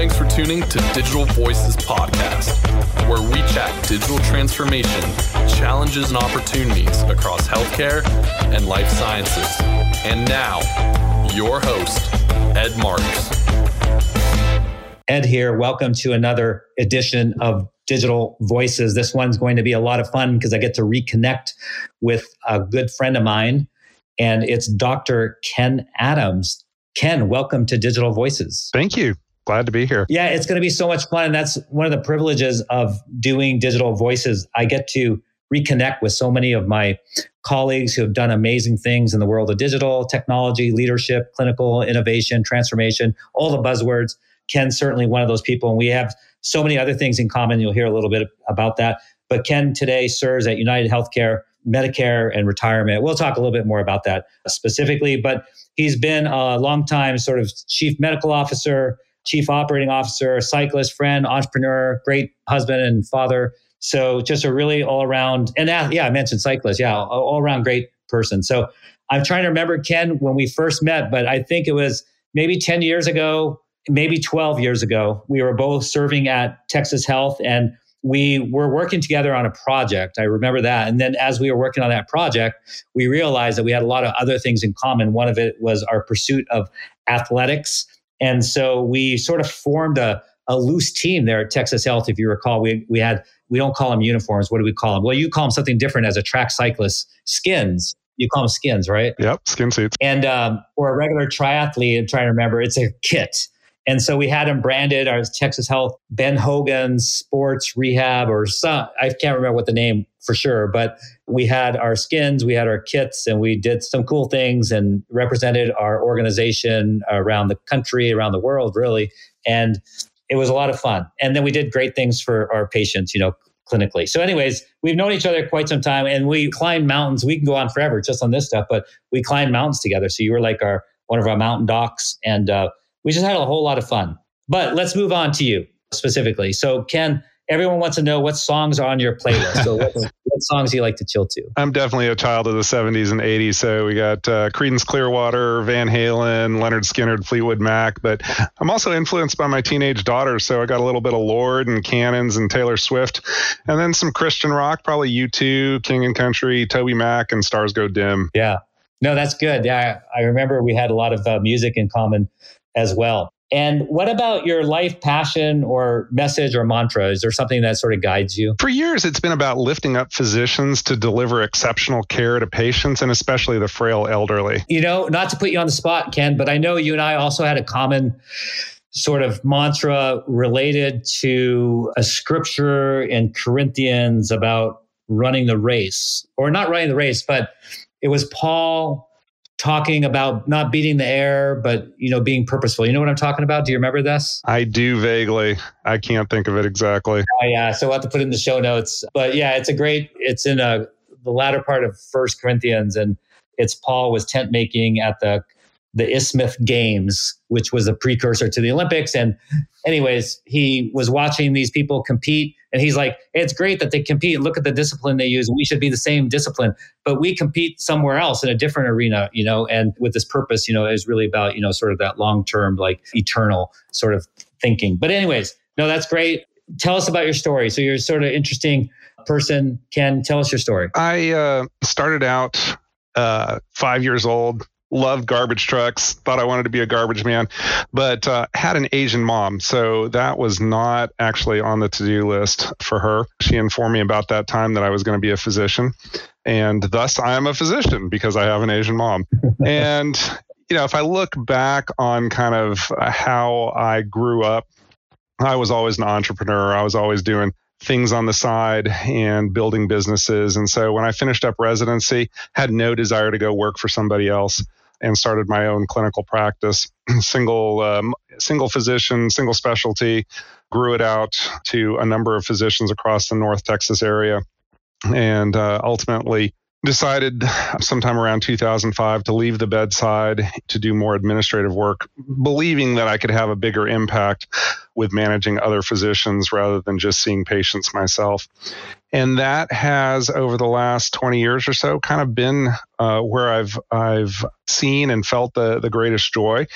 Thanks for tuning to Digital Voices Podcast, where we chat digital transformation, challenges, and opportunities across healthcare and life sciences. And now, your host, Ed Marx. Ed here. Welcome to another edition of Digital Voices. This one's going to be a lot of fun because I get to reconnect with a good friend of mine, and it's Dr. Ken Adams. Ken, welcome to Digital Voices. Thank you. Glad to be here. Yeah, it's going to be so much fun. And that's one of the privileges of doing Digital Voices. I get to reconnect with so many of my colleagues who have done amazing things in the world of digital technology, leadership, clinical innovation, transformation, all the buzzwords. Ken's certainly one of those people. And we have so many other things in common. You'll hear a little bit about that. But Ken today serves at United Healthcare, Medicare, and retirement. We'll talk a little bit more about that specifically. But he's been a long time sort of chief medical officer, chief operating officer, cyclist, friend, entrepreneur, great husband and father. So just a really all around, and that, yeah, I mentioned cyclist. Yeah, all around great person. So I'm trying to remember Ken when we first met, but I think it was maybe 10 years ago maybe 12 years ago, we were both serving at Texas Health and we were working together on a project. I remember that. And then as we were working on that project, we realized that we had a lot of other things in common. One of it was our pursuit of athletics. And so we sort of formed a, a loose team there at Texas Health. If you recall, we, we had, we don't call them uniforms. What do we call them? Well, you call them something different as a track cyclist, skins. You call them skins, right? Yep, skin suits. And um, for a regular triathlete, I'm trying to remember, it's a kit. And so we had them branded our Texas Health Ben Hogan Sports Rehab or some, I can't remember what the name for sure, but we had our skins, we had our kits, and we did some cool things and represented our organization around the country, around the world, really. And it was a lot of fun. And then we did great things for our patients, you know, clinically. So, anyways, we've known each other quite some time and we climbed mountains. We can go on forever just on this stuff, but we climbed mountains together. So you were like our one of our mountain docs and uh, we just had a whole lot of fun. But let's move on to you specifically. So, Ken, everyone wants to know what songs are on your playlist. So, what, what, songs do you like to chill to? I'm definitely a child of the 70s and 80s. So, we got uh, Creedence Clearwater, Van Halen, Lynyrd Skynyrd, Fleetwood Mac. But I'm also influenced by my teenage daughter. So, I got a little bit of Lorde and Cannons and Taylor Swift, and then some Christian rock, probably U2, King and Country, Toby Mac, and Stars Go Dim. Yeah. No, that's good. Yeah, I remember we had a lot of uh, music in common as well. And what about your life passion or message or mantra? Is there something that sort of guides you? For years, it's been about lifting up physicians to deliver exceptional care to patients and especially the frail elderly. You know, not to put you on the spot, Ken, but I know you and I also had a common sort of mantra related to a scripture in Corinthians about running the race, or not running the race, but it was Paul talking about not beating the air, but you know, being purposeful. You know what I'm talking about? Do you remember this? I do vaguely. I can't think of it exactly. Oh, yeah, so we'll have to put it in the show notes. But yeah, it's a great. It's in a the latter part of First Corinthians, and it's Paul was tent making at the the Isthmus Games, which was a precursor to the Olympics. And, anyways, he was watching these people compete, and he's like, "It's great that they compete. Look at the discipline they use. We should be the same discipline, but we compete somewhere else in a different arena, you know. And with this purpose, you know, is really about you know sort of that long term, like eternal sort of thinking. But, anyways, no, that's great. Tell us about your story. So you're sort of interesting person. Ken, tell us your story. I uh, started out uh, five years old loved garbage trucks, thought I wanted to be a garbage man, but uh, had an Asian mom. So that was not actually on the to do list for her. She informed me about that time that I was going to be a physician. And thus I am a physician because I have an Asian mom. and, you know, if I look back on kind of how I grew up, I was always an entrepreneur. I was always doing things on the side and building businesses. And so when I finished up residency, had no desire to go work for somebody else and started my own clinical practice, single um, single physician, single specialty, grew it out to a number of physicians across the North Texas area, and uh, ultimately decided sometime around 2005 to leave the bedside to do more administrative work, believing that I could have a bigger impact with managing other physicians rather than just seeing patients myself. And that has over the last 20 years or so kind of been uh, where I've I've seen and felt the the greatest joy.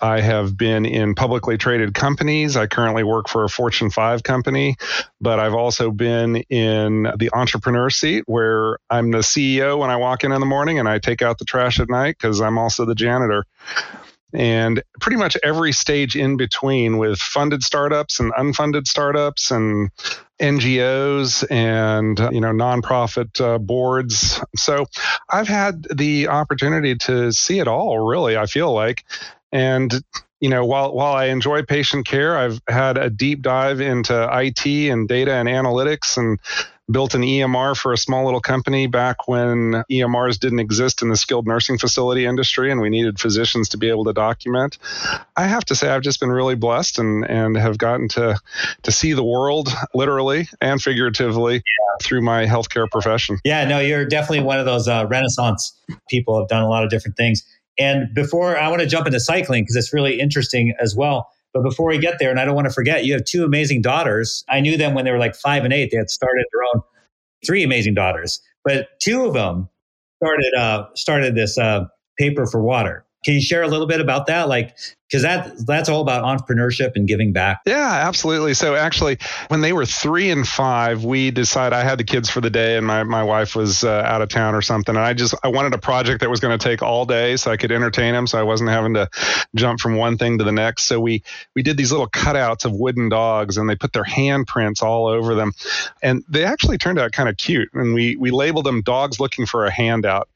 I have been in publicly traded companies. I currently work for a Fortune 5 company, but I've also been in the entrepreneur seat where I'm the CEO when I walk in in the morning and I take out the trash at night because I'm also the janitor and pretty much every stage in between with funded startups and unfunded startups and NGOs and you know nonprofit uh, boards. So I've had the opportunity to see it all. Really, I feel like, and you know while while I enjoy patient care, I've had a deep dive into IT and data and analytics and built an EMR for a small little company back when EMRs didn't exist in the skilled nursing facility industry and we needed physicians to be able to document. I have to say I've just been really blessed and, and have gotten to to see the world literally and figuratively yeah. through my healthcare profession. Yeah, no, you're definitely one of those uh, renaissance people have done a lot of different things. And before I want to jump into cycling because it's really interesting as well. But before we get there, and I don't want to forget, you have two amazing daughters. I knew them when they were like five and eight. They had started their own three amazing daughters, but two of them started uh, started this uh, paper for water. Can you share a little bit about that? Like, because that that's all about entrepreneurship and giving back. Yeah, absolutely. So actually, when they were three and five, we decided I had the kids for the day, and my my wife was uh, out of town or something, and I just I wanted a project that was going to take all day, so I could entertain them, so I wasn't having to jump from one thing to the next. So we we did these little cutouts of wooden dogs, and they put their handprints all over them, and they actually turned out kind of cute. And we we labeled them dogs looking for a handout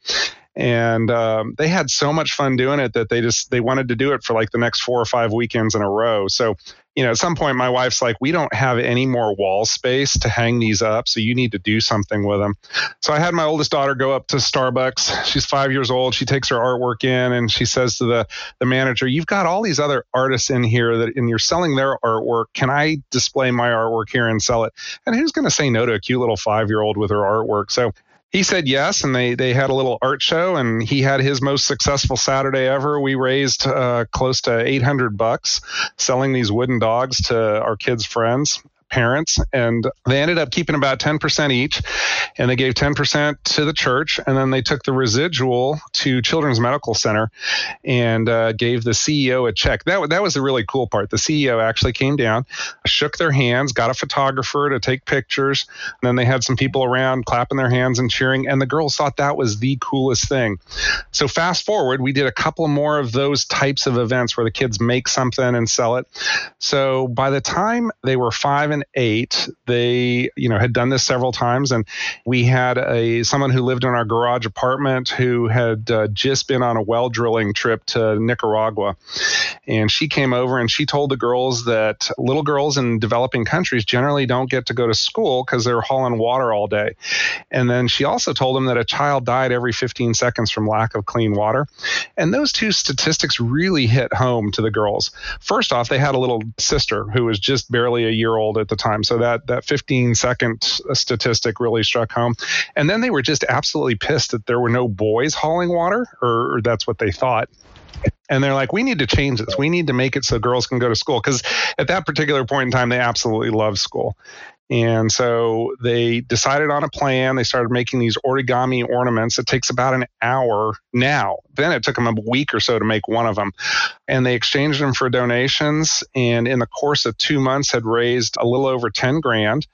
and um, they had so much fun doing it that they just they wanted to do it for like the next four or five weekends in a row. So you know at some point my wife's like we don't have any more wall space to hang these up so you need to do something with them so i had my oldest daughter go up to starbucks. She's five years old. She takes her artwork in and she says to the the manager you've got all these other artists in here that and you're selling their artwork. Can i display my artwork here and sell it? And who's going to say no to a cute little five year old with her artwork? So he said yes, and they they had a little art show, and he had his most successful Saturday ever. We raised uh, close to 800 bucks selling these wooden dogs to our kids' friends parents and they ended up keeping about 10% each and they gave 10% to the church and then they took the residual to children's medical center and uh, gave the ceo a check. That, that was the really cool part. The ceo actually came down shook their hands got a photographer to take pictures and then they had some people around clapping their hands and cheering and the girls thought that was the coolest thing. So fast forward we did a couple more of those types of events where the kids make something and sell it. So by the time they were five and eight, they you know had done this several times, and we had a someone who lived in our garage apartment who had uh, just been on a well drilling trip to Nicaragua, and she came over and she told the girls that little girls in developing countries generally don't get to go to school because they're hauling water all day, and then she also told them that a child died every 15 seconds from lack of clean water, and those two statistics really hit home to the girls. First off, they had a little sister who was just barely a year old at the time. So that that 15 second statistic really struck home. And then they were just absolutely pissed that there were no boys hauling water, or, or that's what they thought and they're like we need to change this we need to make it so girls can go to school because at that particular point in time they absolutely love school and so they decided on a plan. They started making these origami ornaments. It takes about an hour now. Then it took them a week or so to make one of them. And they exchanged them for donations. And in the course of two months, had raised a little over 10 grand.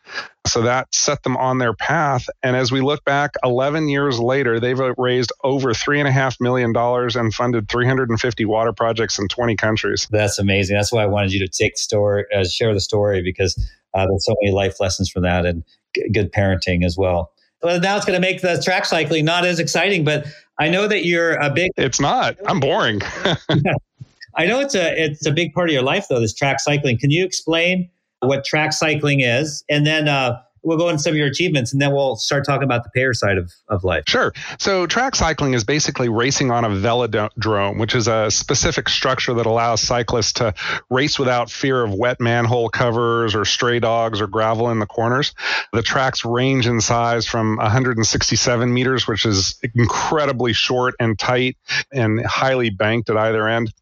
So that set them on their path. And as we look back 11 years later, they've raised over $3.5 million and funded 350 water projects in 20 countries. That's amazing. That's why I wanted you to take the story, uh, share the story, because uh, there's so many life lessons from that and g- good parenting as well. Well, now it's going to make the track cycling not as exciting, but I know that you're a big. It's not. I'm boring. I know it's a it's a big part of your life though. This track cycling. Can you explain what track cycling is, and then uh, we'll go into some of your achievements and then we'll start talking about the payer side of, of life. Sure. So track cycling is basically racing on a velodrome, which is a specific structure that allows cyclists to race without fear of wet manhole covers or stray dogs or gravel in the corners. The tracks range in size from 167 meters, which is incredibly short and tight and highly banked at either end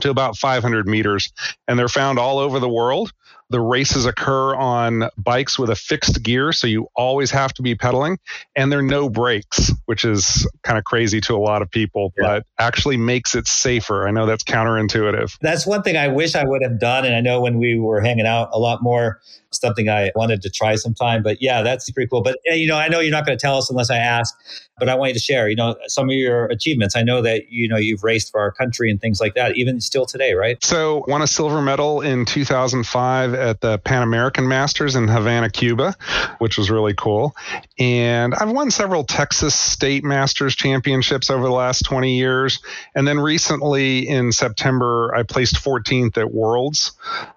to about 500 meters. And they're found all over the world The races occur on bikes with a fixed gear, so you always have to be pedaling, and there are no brakes, which is kind of crazy to a lot of people, yeah. but actually makes it safer. I know that's counterintuitive. That's one thing I wish I would have done. And I know when we were hanging out a lot more, something I wanted to try sometime. But yeah, that's pretty cool. But you know, I know you're not going to tell us unless I ask but I want you to share, you know, some of your achievements. I know that, you know, you've raced for our country and things like that, even still today, right? So won a silver medal in 2005 at the Pan American Masters in Havana, Cuba, which was really cool. And I've won several Texas State Masters championships over the last 20 years. And then recently in September, I placed 14th at Worlds.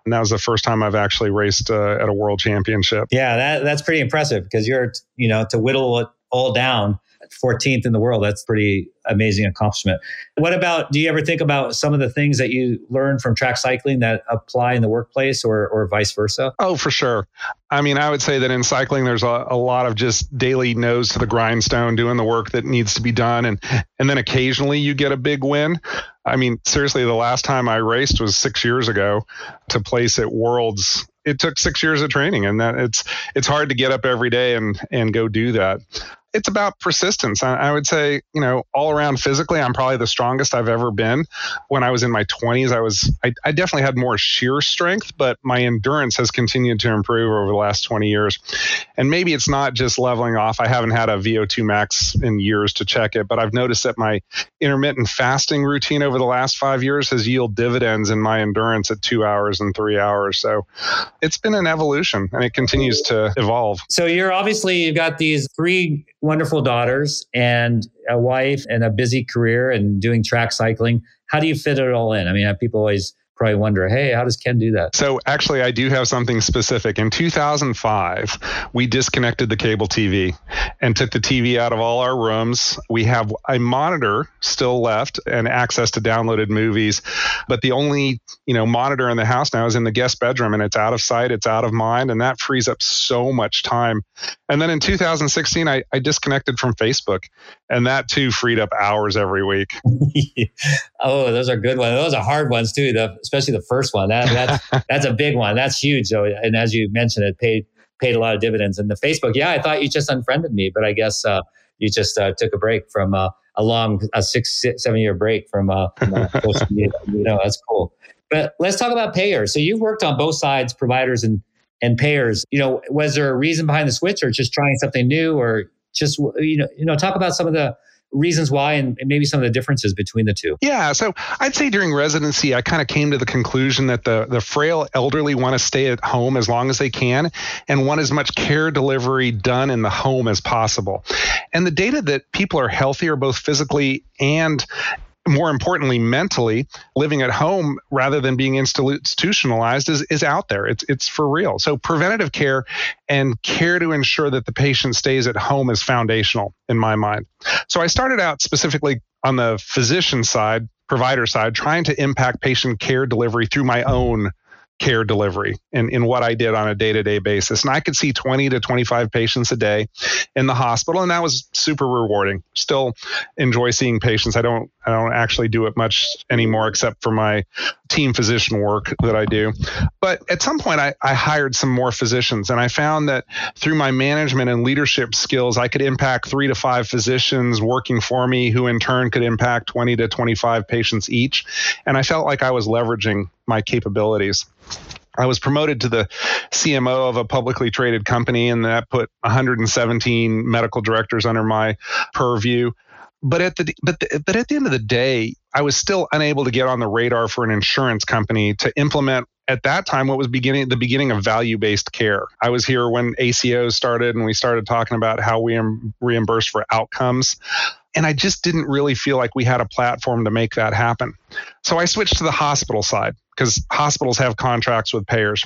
And that was the first time I've actually raced uh, at a world championship. Yeah, that, that's pretty impressive because you're, you know, to whittle it all down 14th in the world. That's pretty amazing accomplishment. What about, do you ever think about some of the things that you learn from track cycling that apply in the workplace or, or vice versa? Oh, for sure. I mean, I would say that in cycling, there's a, a lot of just daily nose to the grindstone, doing the work that needs to be done. And, and then occasionally you get a big win. I mean, seriously, the last time I raced was six years ago to place at Worlds it took six years of training and that it's it's hard to get up every day and and go do that it's about persistence. I, I, would say, you know, all around physically, I'm probably the strongest I've ever been. When I was in my 20s, I was, I, I, definitely had more sheer strength, but my endurance has continued to improve over the last 20 years. And maybe it's not just leveling off. I haven't had a VO2 max in years to check it, but I've noticed that my intermittent fasting routine over the last five years has yielded dividends in my endurance at two hours and three hours. So it's been an evolution and it continues to evolve. So you're obviously, you've got these three wonderful daughters and a wife and a busy career and doing track cycling. How do you fit it all in? I mean, people always probably wonder, hey, how does Ken do that? So actually, I do have something specific. In 2005, we disconnected the cable TV and took the TV out of all our rooms. We have a monitor still left and access to downloaded movies, but the only you know monitor in the house now is in the guest bedroom, and it's out of sight, it's out of mind, and that frees up so much time. And then in 2016, I, I disconnected from Facebook, and that too freed up hours every week. oh, those are good ones. Those are hard ones too. The especially the first one. That that's that's a big one. That's huge. So, and as you mentioned, it paid paid a lot of dividends. And the Facebook, yeah, I thought you just unfriended me, but I guess uh, you just uh, took a break from uh, a long, a six, six seven year break from, uh, from uh, social media. You know, that's cool. But let's talk about payers. So you've worked on both sides, providers and and payers. You know, was there a reason behind the switch, or just trying something new, or just you know, you know, talk about some of the reasons why and, maybe some of the differences between the two? Yeah, so I'd say during residency, I kind of came to the conclusion that the the frail elderly want to stay at home as long as they can and want as much care delivery done in the home as possible. And the data that people are healthier both physically and more importantly, mentally, living at home rather than being institutionalized is, is out there. It's, it's for real. So, preventative care and care to ensure that the patient stays at home is foundational in my mind. So, I started out specifically on the physician side, provider side, trying to impact patient care delivery through my own care delivery in, in what I did on a day to day basis. And I could see 20 to 25 patients a day in the hospital, and that was super rewarding. Still enjoy seeing patients. I don't I don't actually do it much anymore except for my team physician work that I do. But at some point I, I hired some more physicians and I found that through my management and leadership skills, I could impact three to five physicians working for me who in turn could impact 20 to 25 patients each. And I felt like I was leveraging my capabilities. I was promoted to the CMO of a publicly traded company, and that put 117 medical directors under my purview. But at the but the, but at the end of the day, I was still unable to get on the radar for an insurance company to implement at that time what was beginning the beginning of value-based care. I was here when ACO started, and we started talking about how we reimburse for outcomes. And I just didn't really feel like we had a platform to make that happen. So I switched to the hospital side because hospitals have contracts with payers.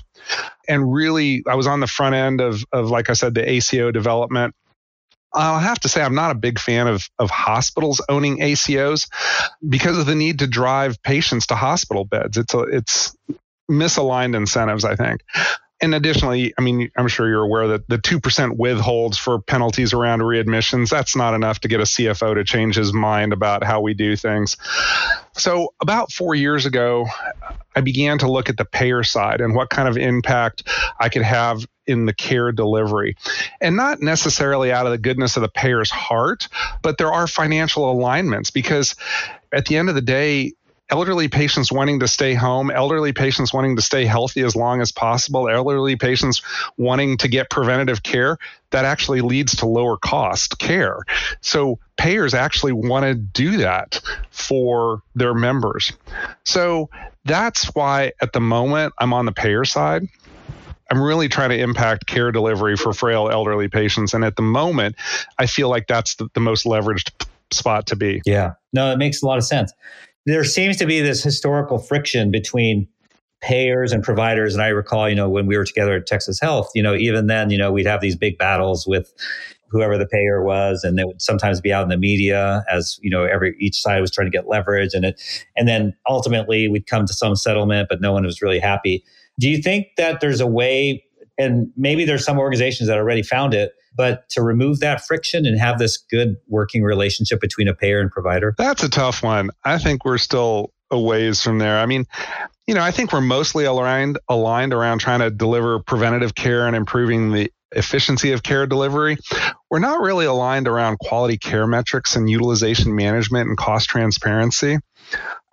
And really, I was on the front end of, of, like I said, the ACO development. I'll have to say I'm not a big fan of, of hospitals owning ACOs because of the need to drive patients to hospital beds. It's a, it's misaligned incentives, I think. and additionally, I mean, I'm sure you're aware that the 2% withholds for penalties around readmissions, that's not enough to get a CFO to change his mind about how we do things. So, about four years ago, I began to look at the payer side and what kind of impact I could have in the care delivery. And not necessarily out of the goodness of the payer's heart, but there are financial alignments because at the end of the day, elderly patients wanting to stay home, elderly patients wanting to stay healthy as long as possible, elderly patients wanting to get preventative care, that actually leads to lower cost care. So payers actually want to do that for their members. So that's why at the moment I'm on the payer side. I'm really trying to impact care delivery for frail elderly patients. And at the moment, I feel like that's the, the most leveraged spot to be. Yeah. No, it makes a lot of sense there seems to be this historical friction between payers and providers. And I recall, you know, when we were together at Texas Health, you know, even then, you know, we'd have these big battles with whoever the payer was, and they would sometimes be out in the media as you know, every each side was trying to get leverage, and it, and then ultimately we'd come to some settlement, but no one was really happy. Do you think that there's a way, and maybe there's some organizations that already found it, but to remove that friction and have this good working relationship between a payer and provider? That's a tough one. I think we're still a ways from there. I mean, you know, I think we're mostly aligned aligned around trying to deliver preventative care and improving the efficiency of care delivery. We're not really aligned around quality care metrics and utilization management and cost transparency.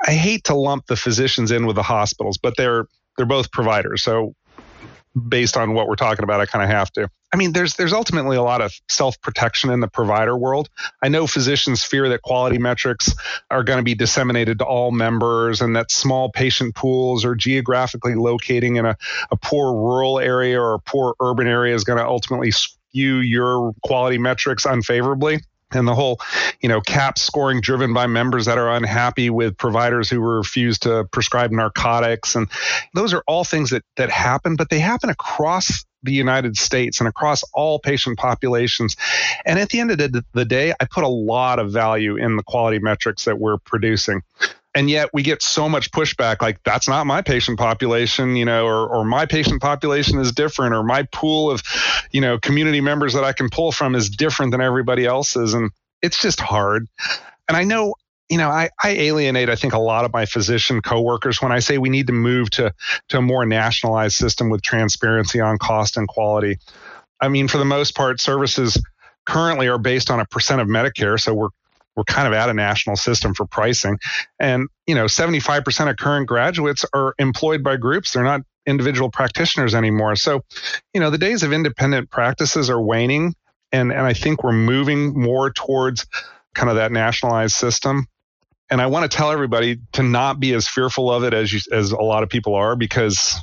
I hate to lump the physicians in with the hospitals, but they're they're both providers. So based on what we're talking about, I kind of have to. I mean, there's there's ultimately a lot of self protection in the provider world. I know physicians fear that quality metrics are going to be disseminated to all members, and that small patient pools or geographically locating in a, a poor rural area or a poor urban area is going to ultimately skew your quality metrics unfavorably and the whole you know CAHPS scoring driven by members that are unhappy with providers who refuse to prescribe narcotics and those are all things that that happen but they happen across the United States and across all patient populations. And at the end of the, day, I put a lot of value in the quality metrics that we're producing and yet we get so much pushback like that's not my patient population you know or, or my patient population is different or my pool of you know community members that i can pull from is different than everybody else's. And it's just hard. And i know you know I, I alienate i think a lot of my physician coworkers when i say we need to move to to a more nationalized system with transparency on cost and quality. I mean for the most part services currently are based on a percent of medicare so we're we're kind of at a national system for pricing. And, you know, 75% of current graduates are employed by groups. They're not individual practitioners anymore. So, you know, the days of independent practices are waning. And, and I think we're moving more towards kind of that nationalized system. And I want to tell everybody to not be as fearful of it as you, as a lot of people are because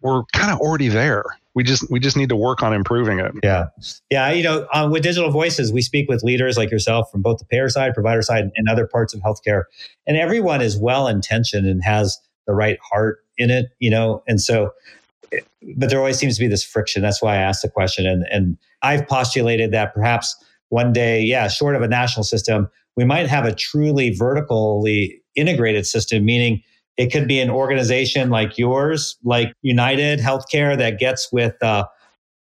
we're kind of already there we just we just need to work on improving it. Yeah, yeah. You know, um, with digital voices, we speak with leaders like yourself from both the payer side, provider side, and other parts of healthcare, and everyone is well intentioned and has the right heart in it. You know, and so, but there always seems to be this friction. That's why I asked the question, and and I've postulated that perhaps one day, yeah, short of a national system, we might have a truly vertically integrated system, meaning it could be an organization like yours, like United Healthcare, that gets with, uh,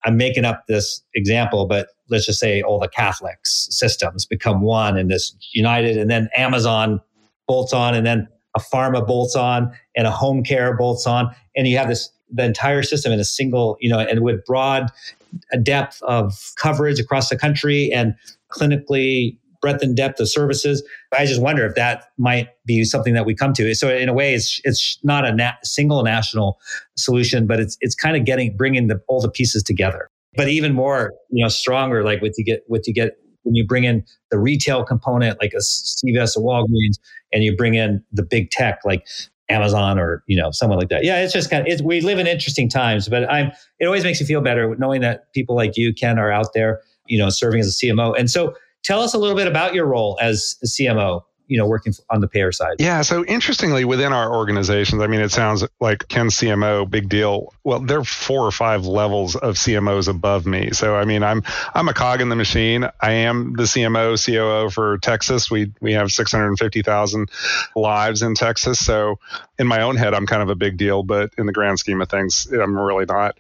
I'm making up this example, but let's just say all the Catholics systems become one and this United, and then Amazon bolts on, and then a pharma bolts on, and a home care bolts on, and you have this the entire system in a single, you know, and with broad depth of coverage across the country and clinically breadth and depth of services. I just wonder if that might be something that we come to. So in a way, it's it's not a single national solution, but it's it's kind of getting bringing the, all the pieces together. But even more, you know, stronger, like what you get, what you get when you bring in the retail component, like a CVS or Walgreens, and you bring in the big tech, like Amazon or you know someone like that. Yeah, it's just kind of we live in interesting times, but I'm it always makes you feel better knowing that people like you, Ken, are out there, you know, serving as a CMO. And so Tell us a little bit about your role as CMO. you know working on the payer side? Yeah. So interestingly, within our organizations, I mean, it sounds like Ken CMO, big deal. Well, there are four or five levels of CMOs above me. So I mean, I'm I'm a cog in the machine. I am the CMO, COO for Texas. We we have 650,000 lives in Texas. So in my own head, I'm kind of a big deal, but in the grand scheme of things, I'm really not.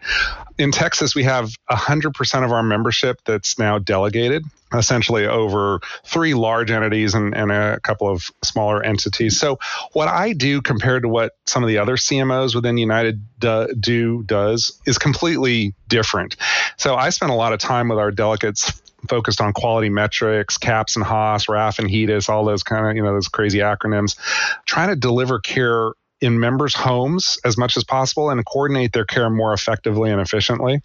In Texas, we have 100% of our membership that's now delegated essentially over three large entities and, and, a couple of smaller entities. So, what I do compared to what some of the other CMOs within United do, do does is completely different. So, I spend a lot of time with our delegates focused on quality metrics, CAHPS and HOS, RAF and HEDIS, all those kind of, you know, those crazy acronyms, trying to deliver care in members' homes as much as possible and coordinate their care more effectively and efficiently.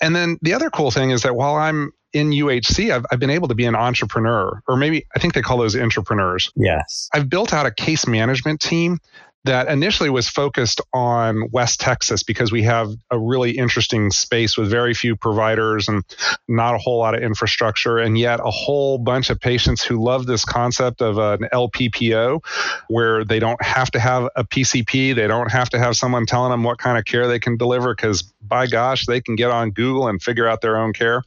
And then the other cool thing is that while I'm in UHC, I've, I've been able to be an entrepreneur, or maybe I think they call those intrapreneurs. Yes. I've built out a case management team that initially was focused on West Texas because we have a really interesting space with very few providers and not a whole lot of infrastructure, and yet a whole bunch of patients who love this concept of an LPPO where they don't have to have a PCP, they don't have to have someone telling them what kind of care they can deliver because by gosh, they can get on Google and figure out their own care.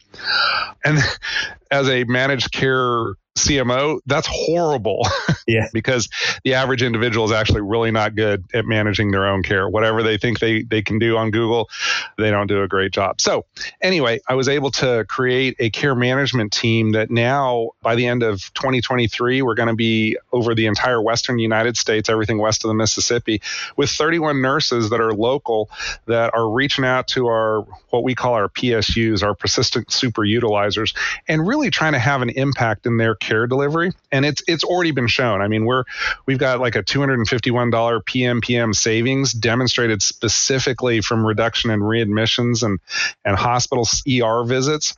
And as a managed care CMO, that's horrible. Yeah. because the average individual is actually really not good at managing their own care. Whatever they think they, they can do on Google, they don't do a great job. So, anyway, I was able to create a care management team that now, by the end of 2023, we're going to be over the entire Western United States, everything west of the Mississippi, with 31 nurses that are local that are reaching out to our, what we call our PSUs, our persistent super utilizers, and really trying to have an impact in their care delivery, and it's it's already been shown. I mean, we're we've got like a $251 PMPM savings demonstrated specifically from reduction in readmissions and and hospital ER visits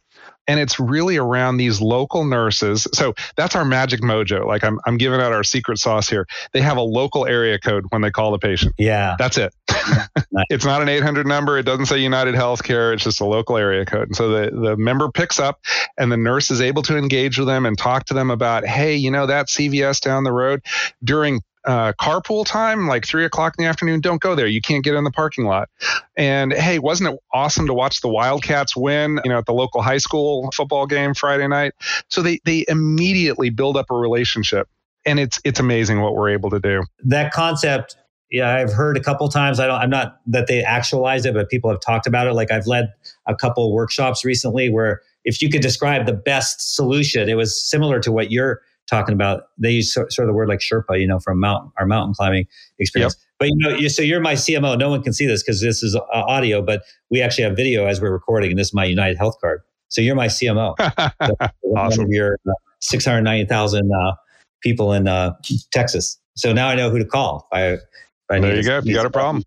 and it's really around these local nurses. So that's our magic mojo. Like I'm, I'm giving out our secret sauce here. They have a local area code when they call the patient. Yeah. That's it. nice. It's not an 800 number. It doesn't say United Healthcare. It's just a local area code. And so the, the member picks up and the nurse is able to engage with them and talk to them about, hey, you know, that CVS down the road during uh, carpool time, like three o'clock in the afternoon, don't go there. You can't get in the parking lot. And hey, wasn't it awesome to watch the Wildcats win, you know, at the local high school football game Friday night? So they they immediately build up a relationship. And it's it's amazing what we're able to do. That concept yeah, I've heard a couple times. I don't. I'm not that they actualize it, but people have talked about it. Like I've led a couple workshops recently where if you could describe the best solution, it was similar to what you're talking about. They use sort, of the word like Sherpa, you know, from mountain our mountain climbing experience. Yep. But you know, you, so you're my CMO. No one can see this because this is uh, audio, but we actually have video as we're recording, and this is my United Health card. So you're my CMO. awesome. Your uh, six hundred ninety thousand uh, people in uh, Texas. So now I know who to call. I, I there you go. If You got a problem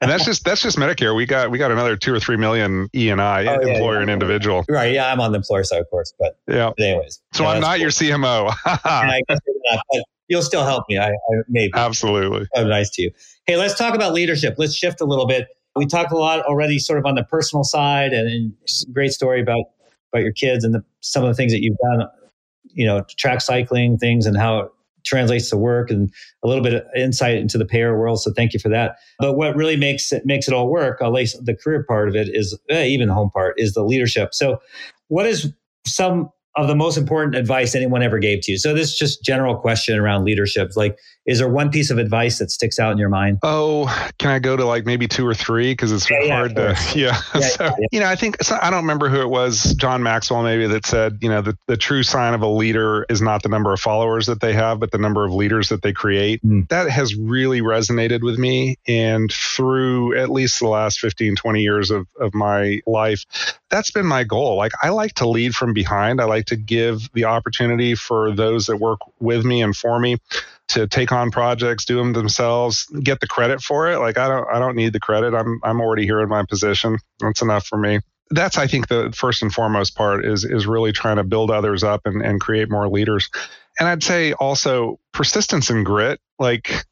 and that's just that's just Medicare. We got we got another two or three million E and I oh, employer yeah, and individual. Right. Yeah, I'm on the employer side, of course, but yeah. But anyways, so I'm not cool. your CMO. I guess not, but you'll still help me. I, I maybe absolutely. Oh, nice to you. Hey, let's talk about leadership. Let's shift a little bit. We talked a lot already, sort of on the personal side, and, and great story about about your kids and the, some of the things that you've done. You know, track cycling things and how translates to work and a little bit of insight into the payer world. So thank you for that. But what really makes it makes it all work, at least the career part of it, is eh, even the home part is the leadership. So what is some of the most important advice anyone ever gave to you? So this is just general question around leadership. Like, is there one piece of advice that sticks out in your mind? Oh, can I go to like maybe two or three? Because it's yeah, hard yeah, to, yeah. yeah so, you know, I think, so I don't remember who it was, John Maxwell maybe, that said, you know, the, the true sign of a leader is not the number of followers that they have, but the number of leaders that they create. Mm. That has really resonated with me. And through at least the last 15, 20 years of, of my life, that's been my goal. Like, I like to lead from behind. I like to give the opportunity for those that work with me and for me to take on projects, do them themselves, get the credit for it. Like I don't I don't need the credit. I'm I'm already here in my position. That's enough for me. That's I think the first and foremost part is is really trying to build others up and, and create more leaders. And I'd say also persistence and grit. Like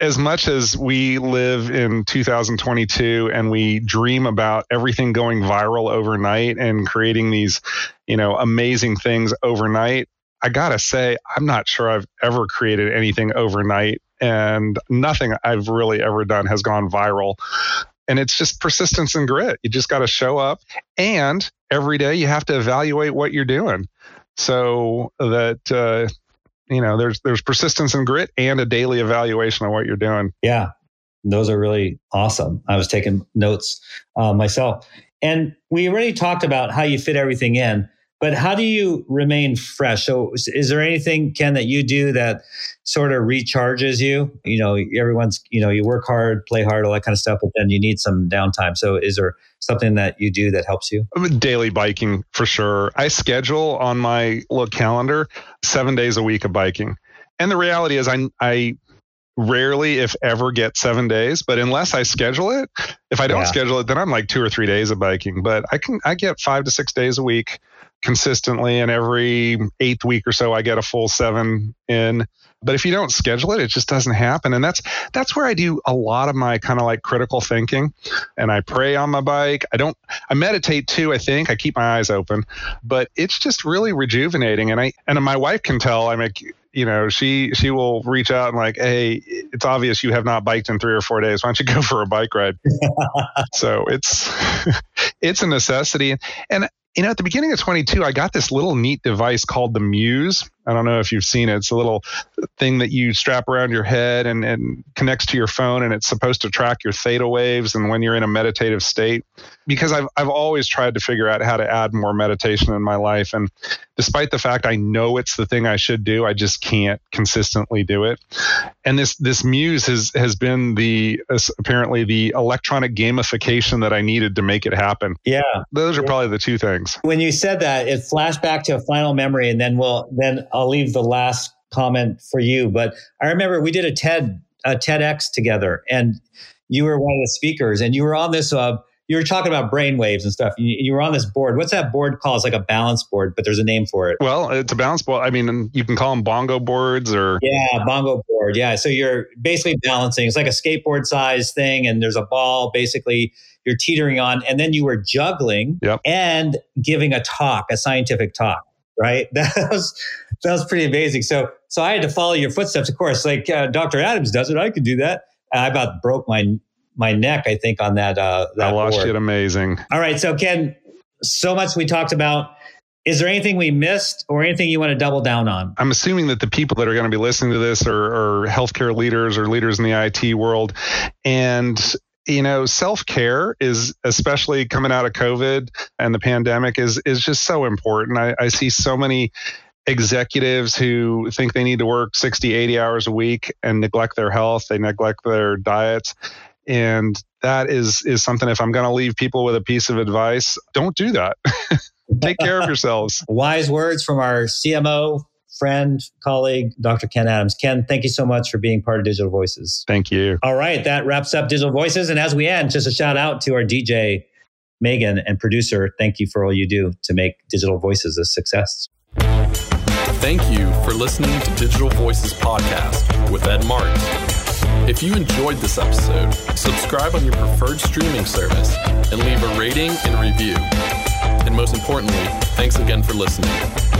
as much as we live in 2022 and we dream about everything going viral overnight and creating these, you know, amazing things overnight, I gotta say, I'm not sure I've ever created anything overnight, and nothing I've really ever done has gone viral. And it's just persistence and grit. You just got to show up, and every day you have to evaluate what you're doing, so that uh, you know there's there's persistence and grit, and a daily evaluation of what you're doing. Yeah, those are really awesome. I was taking notes uh, myself. And we already talked about how you fit everything in, but how do you remain fresh? So, is there anything, Ken, that you do that sort of recharges you? You know, everyone's, you know, you work hard, play hard, all that kind of stuff, but then you need some downtime. So, is there something that you do that helps you? Daily biking for sure. I schedule on my little calendar seven days a week of biking. And the reality is, I, I rarely, if ever, get seven days. But unless I schedule it, if I don't yeah. schedule it, then I'm like two or three days of biking. But I can I get five to six days a week consistently, and every eighth week or so, I get a full seven in. But if you don't schedule it, it just doesn't happen. And that's that's where I do a lot of my kind of like critical thinking. And I pray on my bike. I don't I meditate too, I think. I keep my eyes open. But it's just really rejuvenating. And I and my wife can tell I'm like you know, she she will reach out and like, hey, it's obvious you have not biked in three or four days. Why don't you go for a bike ride? so it's it's a necessity. And you know, at the beginning of 22, I got this little neat device called the Muse. I don't know if you've seen it. It's a little thing that you strap around your head and, and connects to your phone, and it's supposed to track your theta waves and when you're in a meditative state. Because I've, I've always tried to figure out how to add more meditation in my life. And despite the fact I know it's the thing I should do, I just can't consistently do it. And this, this Muse has, has been the uh, apparently the electronic gamification that I needed to make it happen. Yeah. Those are probably the two things. When you said that, it flashed back to a final memory, and then we'll, then I'll leave the last comment for you. But I remember we did a TED a TEDx together, and you were one of the speakers, and you were on this. Uh, you were talking about brain waves and stuff. You, you, were on this board. What's that board called? It's like a balance board, but there's a name for it. Well, it's a balance board. I mean, you can call them bongo boards or. Yeah, bongo board. Yeah. So you're basically balancing. It's like a skateboard size thing, and there's a ball basically you're teetering on, and then you were juggling yep. and giving a talk, a scientific talk right? That was that was pretty amazing. So so I had to follow your footsteps, of course, like uh, Dr. Adams does it. I could do that. I about broke my my neck, I think, on that. Uh, that I watched board. it. Amazing. All right, so Ken, so much we talked about. Is there anything we missed or anything you want to double down on? I'm assuming that the people that are going to be listening to this are, are healthcare leaders or leaders in the IT world. And you know self-care is especially coming out of covid and the pandemic is is just so important. I, I see so many executives who think they need to work 60 80 hours a week and neglect their health they neglect their diets. And that is is something if i'm going to leave people with a piece of advice don't do that. Take care of yourselves. Wise words from our cmo friend, colleague, Dr. Ken Adams. Ken, thank you so much for being part of Digital Voices. Thank you. All right, that wraps up Digital Voices. And as we end, just a shout out to our DJ, Megan, and producer. Thank you for all you do to make Digital Voices a success. Thank you for listening to Digital Voices Podcast with Ed Martin. If you enjoyed this episode, subscribe on your preferred streaming service and leave a rating and review. And most importantly, thanks again for listening.